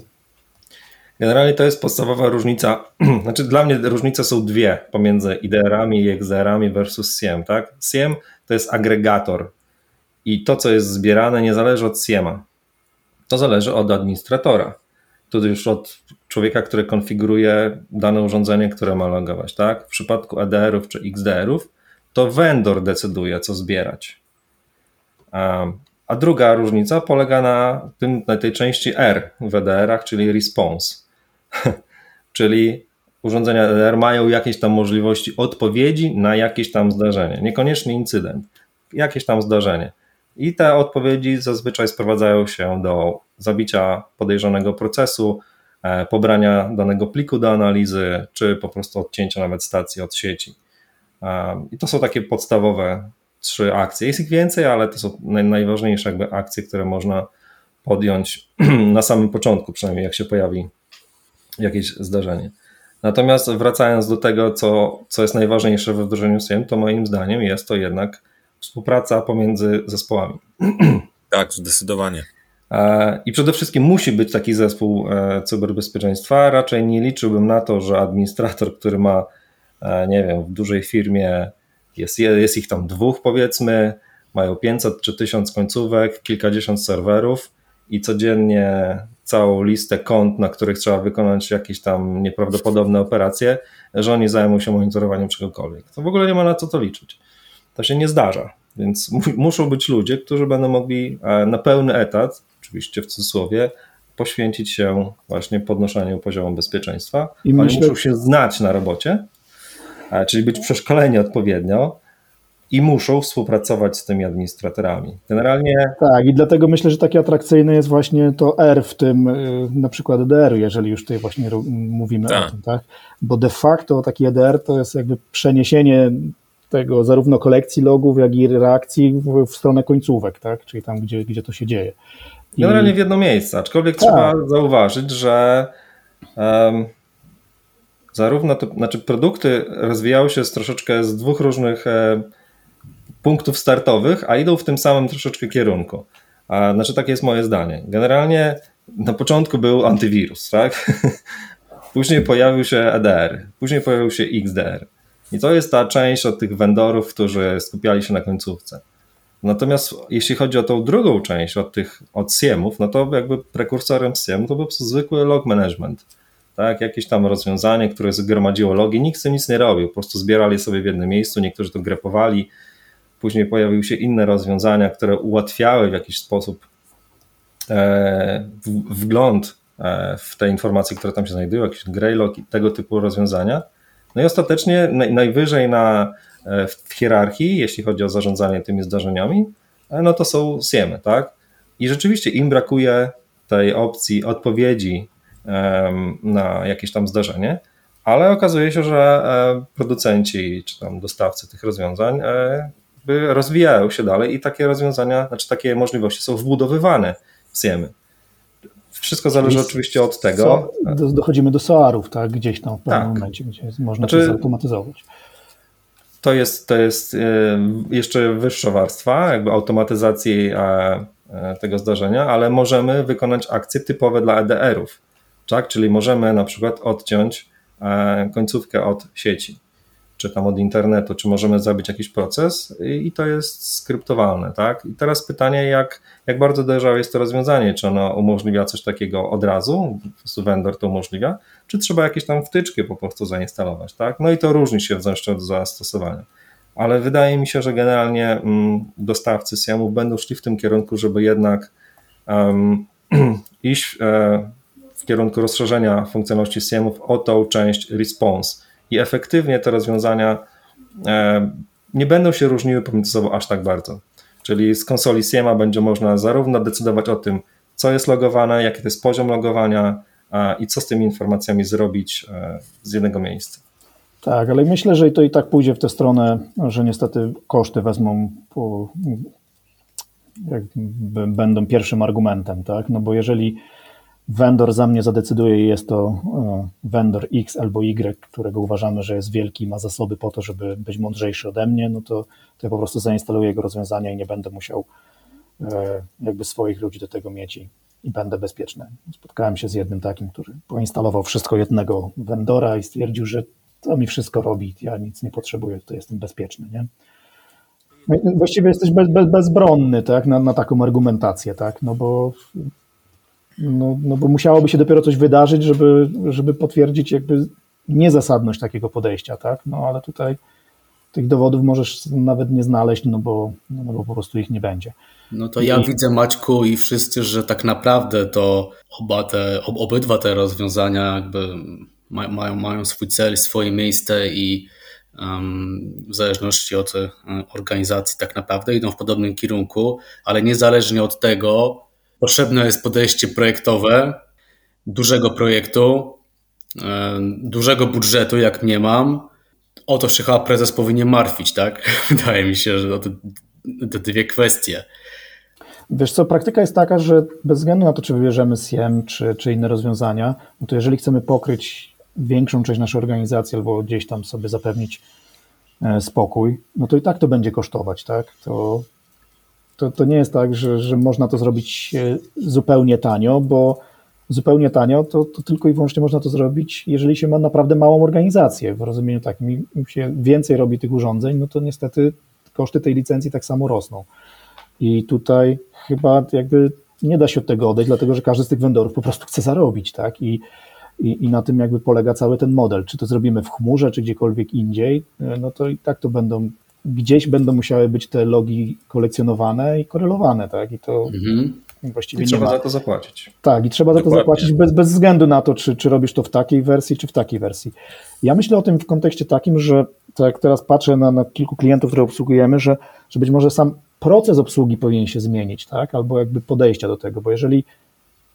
D: Generalnie to jest podstawowa różnica, znaczy dla mnie różnice są dwie pomiędzy IDR-ami i XDR-ami versus SIEM, tak? SIEM to jest agregator i to, co jest zbierane nie zależy od SIEMa, to zależy od administratora. To już od człowieka, który konfiguruje dane urządzenie, które ma logować, tak? W przypadku ADR-ów czy XDR-ów to vendor decyduje, co zbierać. A, druga różnica polega na, tym, na tej części R w EDR-ach, czyli response. czyli urządzenia EDR mają jakieś tam możliwości odpowiedzi na jakieś tam zdarzenie, niekoniecznie incydent, jakieś tam zdarzenie. I te odpowiedzi zazwyczaj sprowadzają się do zabicia podejrzanego procesu, e, pobrania danego pliku do analizy, czy po prostu odcięcia nawet stacji od sieci. I to są takie podstawowe trzy akcje. Jest ich więcej, ale to są najważniejsze jakby akcje, które można podjąć na samym początku, przynajmniej jak się pojawi jakieś zdarzenie. Natomiast wracając do tego, co, co jest najważniejsze we wdrożeniu SIEM, to moim zdaniem jest to jednak współpraca pomiędzy zespołami.
E: Tak, zdecydowanie.
D: E, I przede wszystkim musi być taki zespół e, cyberbezpieczeństwa. Raczej nie liczyłbym na to, że administrator, który ma, nie wiem, w dużej firmie jest, jest ich tam dwóch powiedzmy, mają 500 czy 1000 końcówek, kilkadziesiąt serwerów i codziennie całą listę kont, na których trzeba wykonać jakieś tam nieprawdopodobne operacje, że oni zajmą się monitorowaniem czegokolwiek. To w ogóle nie ma na co to liczyć. To się nie zdarza. Więc muszą być ludzie, którzy będą mogli na pełny etat oczywiście w cudzysłowie, poświęcić się właśnie podnoszeniu poziomu bezpieczeństwa. I Oni myślę... muszą się znać na robocie, czyli być przeszkoleni odpowiednio i muszą współpracować z tymi administratorami. Generalnie.
C: Tak, i dlatego myślę, że takie atrakcyjne jest właśnie to R w tym, y, na przykład EDR, jeżeli już tutaj właśnie mówimy tak. o tym, tak? Bo de facto taki EDR to jest jakby przeniesienie tego zarówno kolekcji logów, jak i reakcji w, w stronę końcówek, tak? Czyli tam, gdzie, gdzie to się dzieje.
D: Generalnie w jedno miejsce, aczkolwiek tak. trzeba zauważyć, że um, zarówno to, znaczy produkty rozwijały się z troszeczkę z dwóch różnych e, punktów startowych, a idą w tym samym troszeczkę kierunku. A, znaczy takie jest moje zdanie. Generalnie na początku był antywirus, tak? Później pojawił się EDR, później pojawił się XDR. I to jest ta część od tych vendorów, którzy skupiali się na końcówce. Natomiast jeśli chodzi o tą drugą część od tych od SIEMów, no to jakby prekursorem SIEM to był zwykły log management. Tak, jakieś tam rozwiązanie, które zgromadziło logi, nikt z tym nic nie robił, po prostu zbierali sobie w jednym miejscu, niektórzy to grepowali, później pojawiły się inne rozwiązania, które ułatwiały w jakiś sposób e, wgląd e, w te informacje, które tam się znajdują, jakiś Greylog i tego typu rozwiązania. No i ostatecznie najwyżej na E, w hierarchii, jeśli chodzi o zarządzanie tymi zdarzeniami, e, no to są siemy, tak? I rzeczywiście im brakuje tej opcji odpowiedzi na jakieś tam zdarzenie, ale okazuje się, że e, producenci czy tam dostawcy tych rozwiązań rozwijają się dalej i takie rozwiązania, znaczy takie możliwości są wbudowywane w siemy. Wszystko zależy oczywiście od tego.
C: dochodzimy do SOAR-ów, tak? Gdzieś tam w pewnym tak. momencie, gdzie można znaczy, to zautomatyzować
D: to jest, to jest y, jeszcze wyższa warstwa, jakby automatyzacji e, e, tego zdarzenia, ale możemy wykonać akcje typowe dla EDR-ów, tak? czyli możemy na przykład odciąć e, końcówkę od sieci, czy tam od internetu, czy możemy zabić jakiś proces i to jest skryptowalne. Tak? I teraz pytanie, jak, jak bardzo dojrzałe jest to rozwiązanie, czy ono umożliwia coś takiego od razu, po prostu vendor to umożliwia, czy trzeba jakieś tam wtyczki po prostu zainstalować, tak? No i to różni się w zależności od zastosowania. Ale wydaje mi się, że generalnie mm, dostawcy SIEM-ów będą szli w tym kierunku, żeby jednak um, iść e, kierunku rozszerzenia funkcjonalności SIEM-ów o tą część response. I efektywnie te rozwiązania e, nie będą się różniły pomiędzy sobą aż tak bardzo. Czyli z konsoli SIEMA będzie można zarówno decydować o tym, co jest logowane, jaki to jest poziom logowania, i co z tymi informacjami zrobić e, z jednego miejsca.
C: Tak, ale myślę, że to i tak pójdzie w tę stronę, że niestety koszty wezmą po, będą pierwszym argumentem, tak? No bo jeżeli vendor za mnie zadecyduje i jest to e, vendor X albo Y, którego uważamy, że jest wielki, ma zasoby po to, żeby być mądrzejszy ode mnie, no to, to ja po prostu zainstaluję jego rozwiązania i nie będę musiał e, jakby swoich ludzi do tego mieć i będę bezpieczny. Spotkałem się z jednym takim, który poinstalował wszystko jednego vendora i stwierdził, że to mi wszystko robi, ja nic nie potrzebuję, to jestem bezpieczny. Nie? No właściwie jesteś bez, bez, bezbronny tak, na, na taką argumentację, tak? no, bo, no, no bo musiałoby się dopiero coś wydarzyć, żeby, żeby potwierdzić jakby niezasadność takiego podejścia, tak? no ale tutaj tych dowodów możesz nawet nie znaleźć, no bo, no bo po prostu ich nie będzie.
B: No to ja I... widzę Maćku i wszyscy, że tak naprawdę to oba te, ob, obydwa te rozwiązania jakby mają, mają swój cel, swoje miejsce i um, w zależności od e, organizacji tak naprawdę idą w podobnym kierunku, ale niezależnie od tego potrzebne jest podejście projektowe, dużego projektu, dużego budżetu, jak nie mam. O to się chyba prezes powinien martwić, tak? Wydaje mi się, że to te dwie kwestie.
C: Wiesz co, praktyka jest taka, że bez względu na to, czy wybierzemy SIEM, czy, czy inne rozwiązania, no to jeżeli chcemy pokryć większą część naszej organizacji albo gdzieś tam sobie zapewnić e, spokój, no to i tak to będzie kosztować, tak? To, to, to nie jest tak, że, że można to zrobić e, zupełnie tanio, bo zupełnie tanio to, to tylko i wyłącznie można to zrobić, jeżeli się ma naprawdę małą organizację. W rozumieniu takim, im się więcej robi tych urządzeń, no to niestety koszty tej licencji tak samo rosną. I tutaj chyba jakby nie da się od tego odejść, dlatego że każdy z tych vendorów po prostu chce zarobić, tak? I, i, i na tym jakby polega cały ten model. Czy to zrobimy w chmurze, czy gdziekolwiek indziej, no to i tak to będą, gdzieś będą musiały być te logi kolekcjonowane i korelowane, tak? I to mhm. właściwie
D: I
C: nie
D: trzeba
C: ma.
D: za to zapłacić.
C: Tak, i trzeba Dokładnie. za to zapłacić bez, bez względu na to, czy, czy robisz to w takiej wersji, czy w takiej wersji. Ja myślę o tym w kontekście takim, że tak jak teraz patrzę na, na kilku klientów, które obsługujemy, że, że być może sam proces obsługi powinien się zmienić, tak? Albo jakby podejścia do tego, bo jeżeli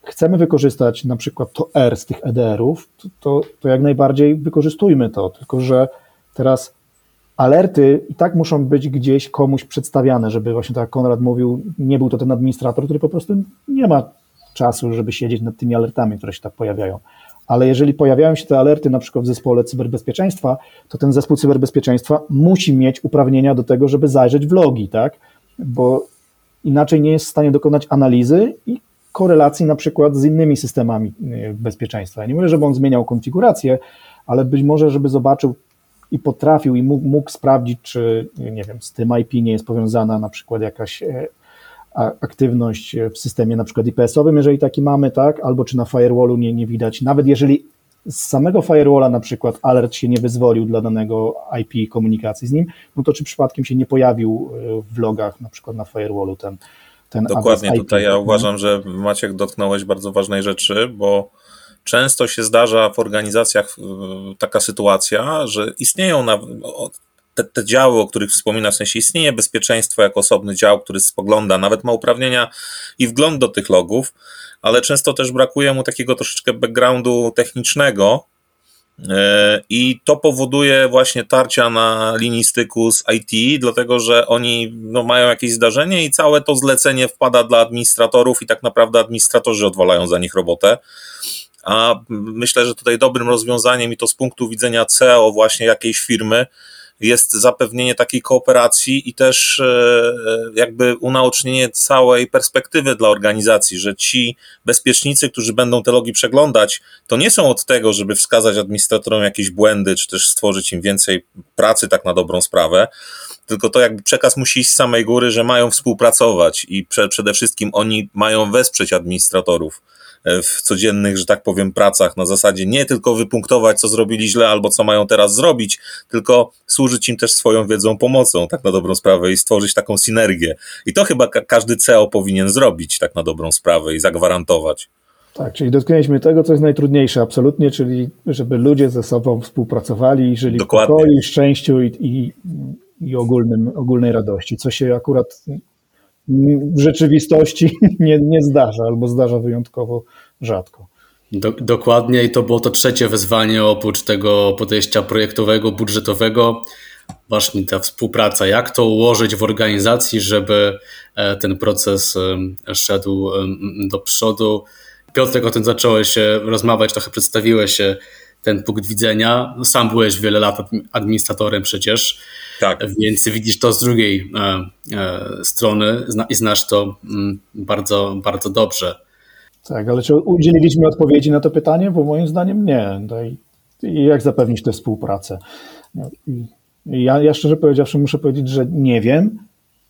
C: chcemy wykorzystać na przykład to R z tych EDR-ów, to, to, to jak najbardziej wykorzystujmy to, tylko że teraz alerty i tak muszą być gdzieś komuś przedstawiane, żeby właśnie tak jak Konrad mówił, nie był to ten administrator, który po prostu nie ma czasu, żeby siedzieć nad tymi alertami, które się tak pojawiają. Ale jeżeli pojawiają się te alerty na przykład w zespole cyberbezpieczeństwa, to ten zespół cyberbezpieczeństwa musi mieć uprawnienia do tego, żeby zajrzeć w logi, tak? Bo inaczej nie jest w stanie dokonać analizy i korelacji na przykład z innymi systemami y, bezpieczeństwa. Ja nie mówię, żeby on zmieniał konfigurację, ale być może, żeby zobaczył i potrafił i mógł, mógł sprawdzić, czy nie wiem, z tym IP nie jest powiązana na przykład jakaś e, aktywność w systemie na przykład IPS-owym, jeżeli taki mamy, tak, albo czy na firewallu nie, nie widać, nawet jeżeli z samego firewalla na przykład alert się nie wyzwolił dla danego IP komunikacji z nim, no to czy przypadkiem się nie pojawił e, w logach na przykład na firewallu ten, ten
E: Dokładnie, tutaj ja uważam, że Maciek dotknąłeś bardzo ważnej rzeczy, bo często się zdarza w organizacjach taka sytuacja, że istnieją na, te, te działy, o których wspominasz, w sensie istnieje bezpieczeństwo jako osobny dział, który spogląda, nawet ma uprawnienia i wgląd do tych logów, ale często też brakuje mu takiego troszeczkę backgroundu technicznego, e, i to powoduje właśnie tarcia na linii styku z IT, dlatego że oni no, mają jakieś zdarzenie i całe to zlecenie wpada dla administratorów, i tak naprawdę administratorzy odwalają za nich robotę. A myślę, że tutaj dobrym rozwiązaniem, i to z punktu widzenia CEO, właśnie jakiejś firmy, jest zapewnienie takiej kooperacji i też e, jakby unaocznienie całej perspektywy dla organizacji, że ci bezpiecznicy, którzy będą te logi przeglądać, to nie są od tego, żeby wskazać administratorom jakieś błędy, czy też stworzyć im więcej pracy tak na dobrą sprawę, tylko to jakby przekaz musi iść z samej góry, że mają współpracować i przede wszystkim oni mają wesprzeć administratorów w codziennych, że tak powiem, pracach na zasadzie nie tylko wypunktować, co zrobili źle albo co mają teraz zrobić, tylko służyć im też swoją wiedzą, pomocą, tak na dobrą sprawę i stworzyć taką synergię. I to chyba ka każdy CEO powinien zrobić, tak na dobrą sprawę i zagwarantować.
C: Tak, czyli dotknęliśmy tego, co jest najtrudniejsze absolutnie, czyli żeby ludzie ze sobą współpracowali i żyli Dokładnie. w pokoju, szczęściu i, i, i ogólnym, ogólnej radości, co się akurat w rzeczywistości nie, nie zdarza albo zdarza wyjątkowo rzadko.
B: Do, dokładnie i to było to trzecie wyzwanie oprócz tego podejścia projektowego, budżetowego. Właśnie ta współpraca, jak to ułożyć w organizacji, żeby e, ten proces szedł do przodu. Piotrek, o tym zacząłeś rozmawiać, trochę przedstawiłeś ten punkt widzenia. Sam byłeś wiele lat administratorem przecież. Tak. Więc widzisz to z drugiej e, e, strony i znasz to mm, bardzo, bardzo dobrze.
C: Tak, ale czy udzieliliśmy odpowiedzi na to pytanie? Bo moim zdaniem nie. No I jak zapewnić tę współpracę? No ja, ja szczerze powiedziawszy muszę powiedzieć, że nie wiem.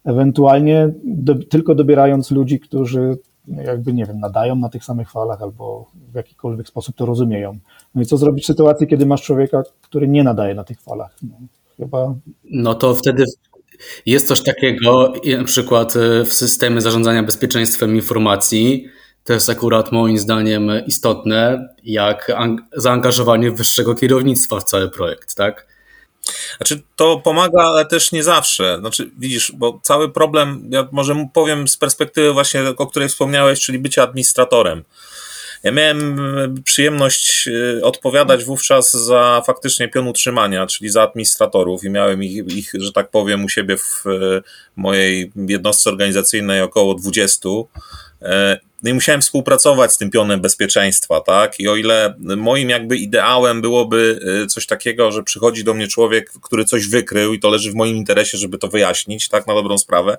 C: Ewentualnie do, tylko dobierając ludzi, którzy jakby, nie wiem, nadają na tych samych falach albo w jakikolwiek sposób to rozumieją. No i co zrobić w sytuacji, kiedy masz człowieka, który nie nadaje na tych falach? No, chyba.
B: No to wtedy jest coś takiego, na przykład e, w systemie zarządzania bezpieczeństwem informacji. To jest akurat moim zdaniem istotne, jak zaangażowanie wyższego kierownictwa w cały projekt, tak?
E: Znaczy, to pomaga, ale też nie zawsze. Znaczy, widzisz, bo cały problem, ja może powiem z perspektywy właśnie, o której wspomniałeś, czyli bycia administratorem. Ja miałem przyjemność odpowiadać wówczas za faktycznie pion utrzymania, czyli za administratorów i miałem ich, ich że tak powiem, u siebie w mojej jednostce organizacyjnej około 20 no i musiałem współpracować z tym pionem bezpieczeństwa, tak? I o ile moim jakby ideałem byłoby coś takiego, że przychodzi do mnie człowiek, który coś wykrył i to leży w moim interesie, żeby to wyjaśnić, tak, na dobrą sprawę,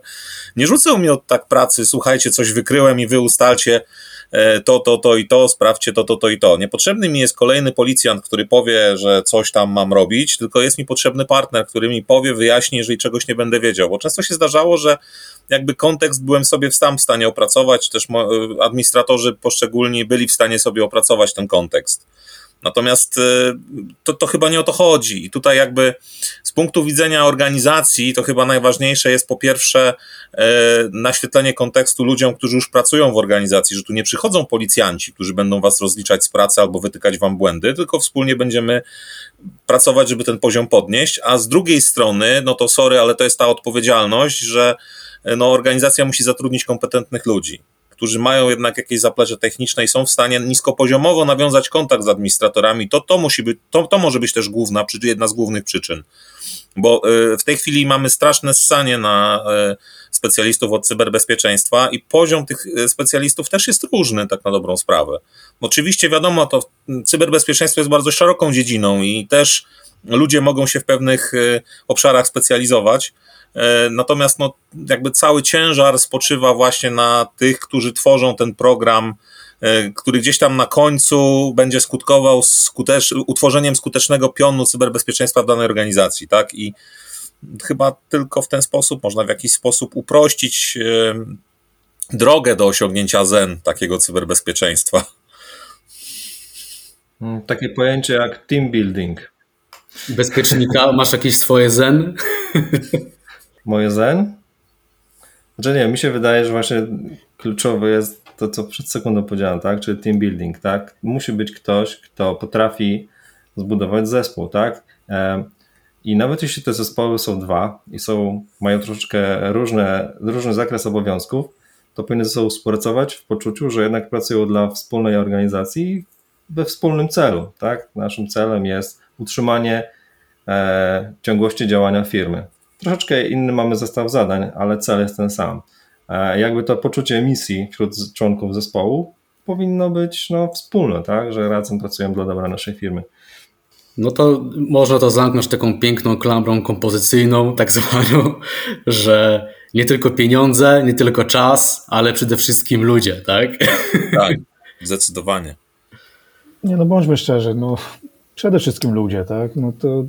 E: nie rzucał mi od tak pracy, słuchajcie, coś wykryłem i wy ustalcie, E, to, to, to i to, sprawdźcie to, to, to i to. Niepotrzebny mi jest kolejny policjant, który powie, że coś tam mam robić, tylko jest mi potrzebny partner, który mi powie, wyjaśni, jeżeli czegoś nie będę wiedział. Bo często się zdarzało, że jakby kontekst byłem sobie sam w stanie opracować, też administratorzy poszczególni byli w stanie sobie opracować ten kontekst. Natomiast y, to, to chyba nie o to chodzi. I tutaj jakby z punktu widzenia organizacji to chyba najważniejsze jest po pierwsze y, naświetlenie kontekstu ludziom, którzy już pracują w organizacji, że tu nie przychodzą policjanci, którzy będą was rozliczać z pracy albo wytykać wam błędy, tylko wspólnie będziemy pracować, żeby ten poziom podnieść, a z drugiej strony, no to sorry, ale to jest ta odpowiedzialność, że no, organizacja musi zatrudnić kompetentnych ludzi którzy mają jednak jakieś zaplecze techniczne i są w stanie niskopoziomowo nawiązać kontakt z administratorami, to, to, musi być, to, to może być też główna, jedna z głównych przyczyn. Bo e, w tej chwili mamy straszne ssanie na e, specjalistów od cyberbezpieczeństwa i poziom tych e, specjalistów też jest różny, tak na dobrą sprawę. Oczywiście wiadomo, to cyberbezpieczeństwo jest bardzo szeroką dziedziną i też ludzie mogą się w pewnych obszarach specjalizować, natomiast no, jakby cały ciężar spoczywa właśnie na tych, którzy tworzą ten program, e, który gdzieś tam na końcu będzie skutkował skutecz, utworzeniem skutecznego pionu cyberbezpieczeństwa w danej organizacji, tak? I chyba tylko w ten sposób można w jakiś sposób uprościć e, drogę do osiągnięcia zen takiego cyberbezpieczeństwa.
D: Mm, takie pojęcie jak team building.
B: Bezpiecznika, masz jakieś swoje zen?
D: Moje zen? Znaczy nie, mi się wydaje, że właśnie kluczowe jest to, co przed sekundą powiedziałem, tak? Czyli team building, tak? Musi być ktoś, kto potrafi zbudować zespół, tak? I nawet jeśli te zespoły są dwa i są, mają troszeczkę różne, różny zakres obowiązków, to powinny ze sobą współpracować w poczuciu, że jednak pracują dla wspólnej organizacji we wspólnym celu, tak? Naszym celem jest utrzymanie e, ciągłości działania firmy. Troszeczkę inny mamy zestaw zadań, ale cel jest ten sam. E, jakby to poczucie misji wśród członków zespołu powinno być no, wspólne, tak? że razem pracują dla dobra naszej firmy.
B: No to można to zamknąć taką piękną klamrą kompozycyjną, tak zwaną, że nie tylko pieniądze, nie tylko czas, ale przede wszystkim ludzie, tak?
E: Tak, zdecydowanie.
C: Nie no, bądźmy szczerzy, no przede wszystkim ludzie, tak? No to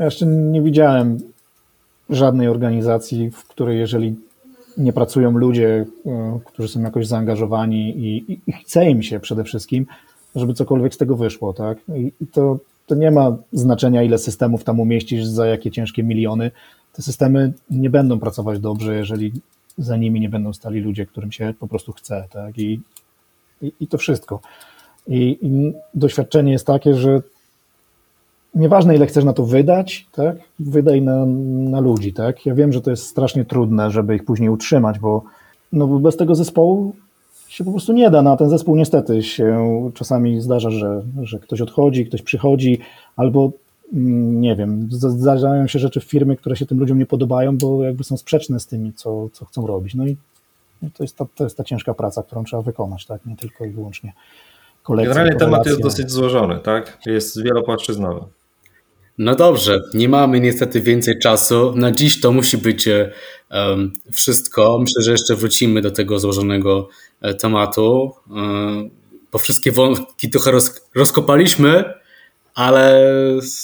C: ja jeszcze nie widziałem żadnej organizacji, w której jeżeli nie pracują ludzie, e, którzy są jakoś zaangażowani i, i, i chce im się przede wszystkim, żeby cokolwiek z tego wyszło, tak? I, i to, to nie ma znaczenia, ile systemów tam umieścisz, za jakie ciężkie miliony. Te systemy nie będą pracować dobrze, jeżeli za nimi nie będą stali ludzie, którym się po prostu chce, tak? I, i, i to wszystko. I, I doświadczenie jest takie, że nieważne ile chcesz na to wydać, tak, wydaj na, na ludzi, tak. Ja wiem, że to jest strasznie trudne, żeby ich później utrzymać, bo no, bez tego zespołu się po prostu nie da. Na ten zespół niestety się czasami zdarza, że, że ktoś odchodzi, ktoś przychodzi, albo mm, nie wiem, zdarzają się rzeczy w firmie, które się tym ludziom nie podobają, bo jakby są sprzeczne z tymi, co, co chcą robić. No i to jest, ta, to jest ta ciężka praca, którą trzeba wykonać, tak, nie tylko i wyłącznie kolekcja.
D: Generalnie temat jest dosyć złożony, tak, jest wielopłaszczyznowy.
B: No dobrze, nie mamy niestety więcej czasu. Na dziś to musi być um, wszystko. Myślę, że jeszcze wrócimy do tego złożonego e, tematu, um, bo wszystkie wątki trochę roz, rozkopaliśmy, ale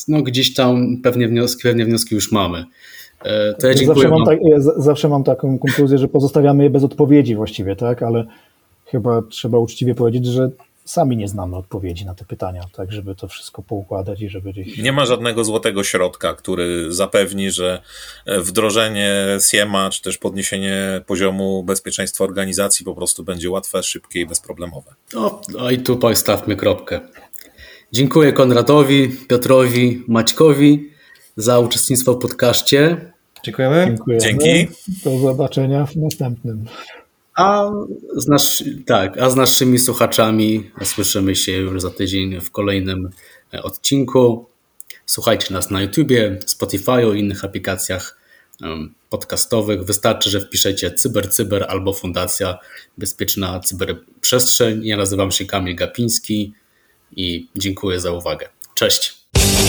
B: no, gdzieś tam pewnie wnioski, pewnie wnioski już mamy. To ja
C: zawsze, mam tak, zawsze mam taką konkluzję, że pozostawiamy je bez odpowiedzi właściwie, tak? Ale chyba trzeba uczciwie powiedzieć, że sami nie znamy odpowiedzi na te pytania, tak, żeby to wszystko poukładać i żeby gdzieś...
E: Nie ma żadnego złotego środka, który zapewni, że wdrożenie SIEMA, czy też podniesienie poziomu bezpieczeństwa organizacji po prostu będzie łatwe, szybkie i bezproblemowe.
B: No, no i tu postawmy kropkę. Dziękuję Konradowi, Piotrowi, Maćkowi za uczestnictwo w podcaście.
D: Dziękujemy.
C: Dziękujemy.
E: Dzięki.
C: Do zobaczenia w następnym.
B: A z, nasz, tak, a z naszymi słuchaczami słyszymy się już za tydzień w kolejnym odcinku. Słuchajcie nas na YouTubie, Spotify i innych aplikacjach podcastowych. Wystarczy, że wpiszecie cyber, cyber albo Fundacja Bezpieczna Cyberprzestrzeń. Ja nazywam się Kamil Gapiński i dziękuję za uwagę. Cześć.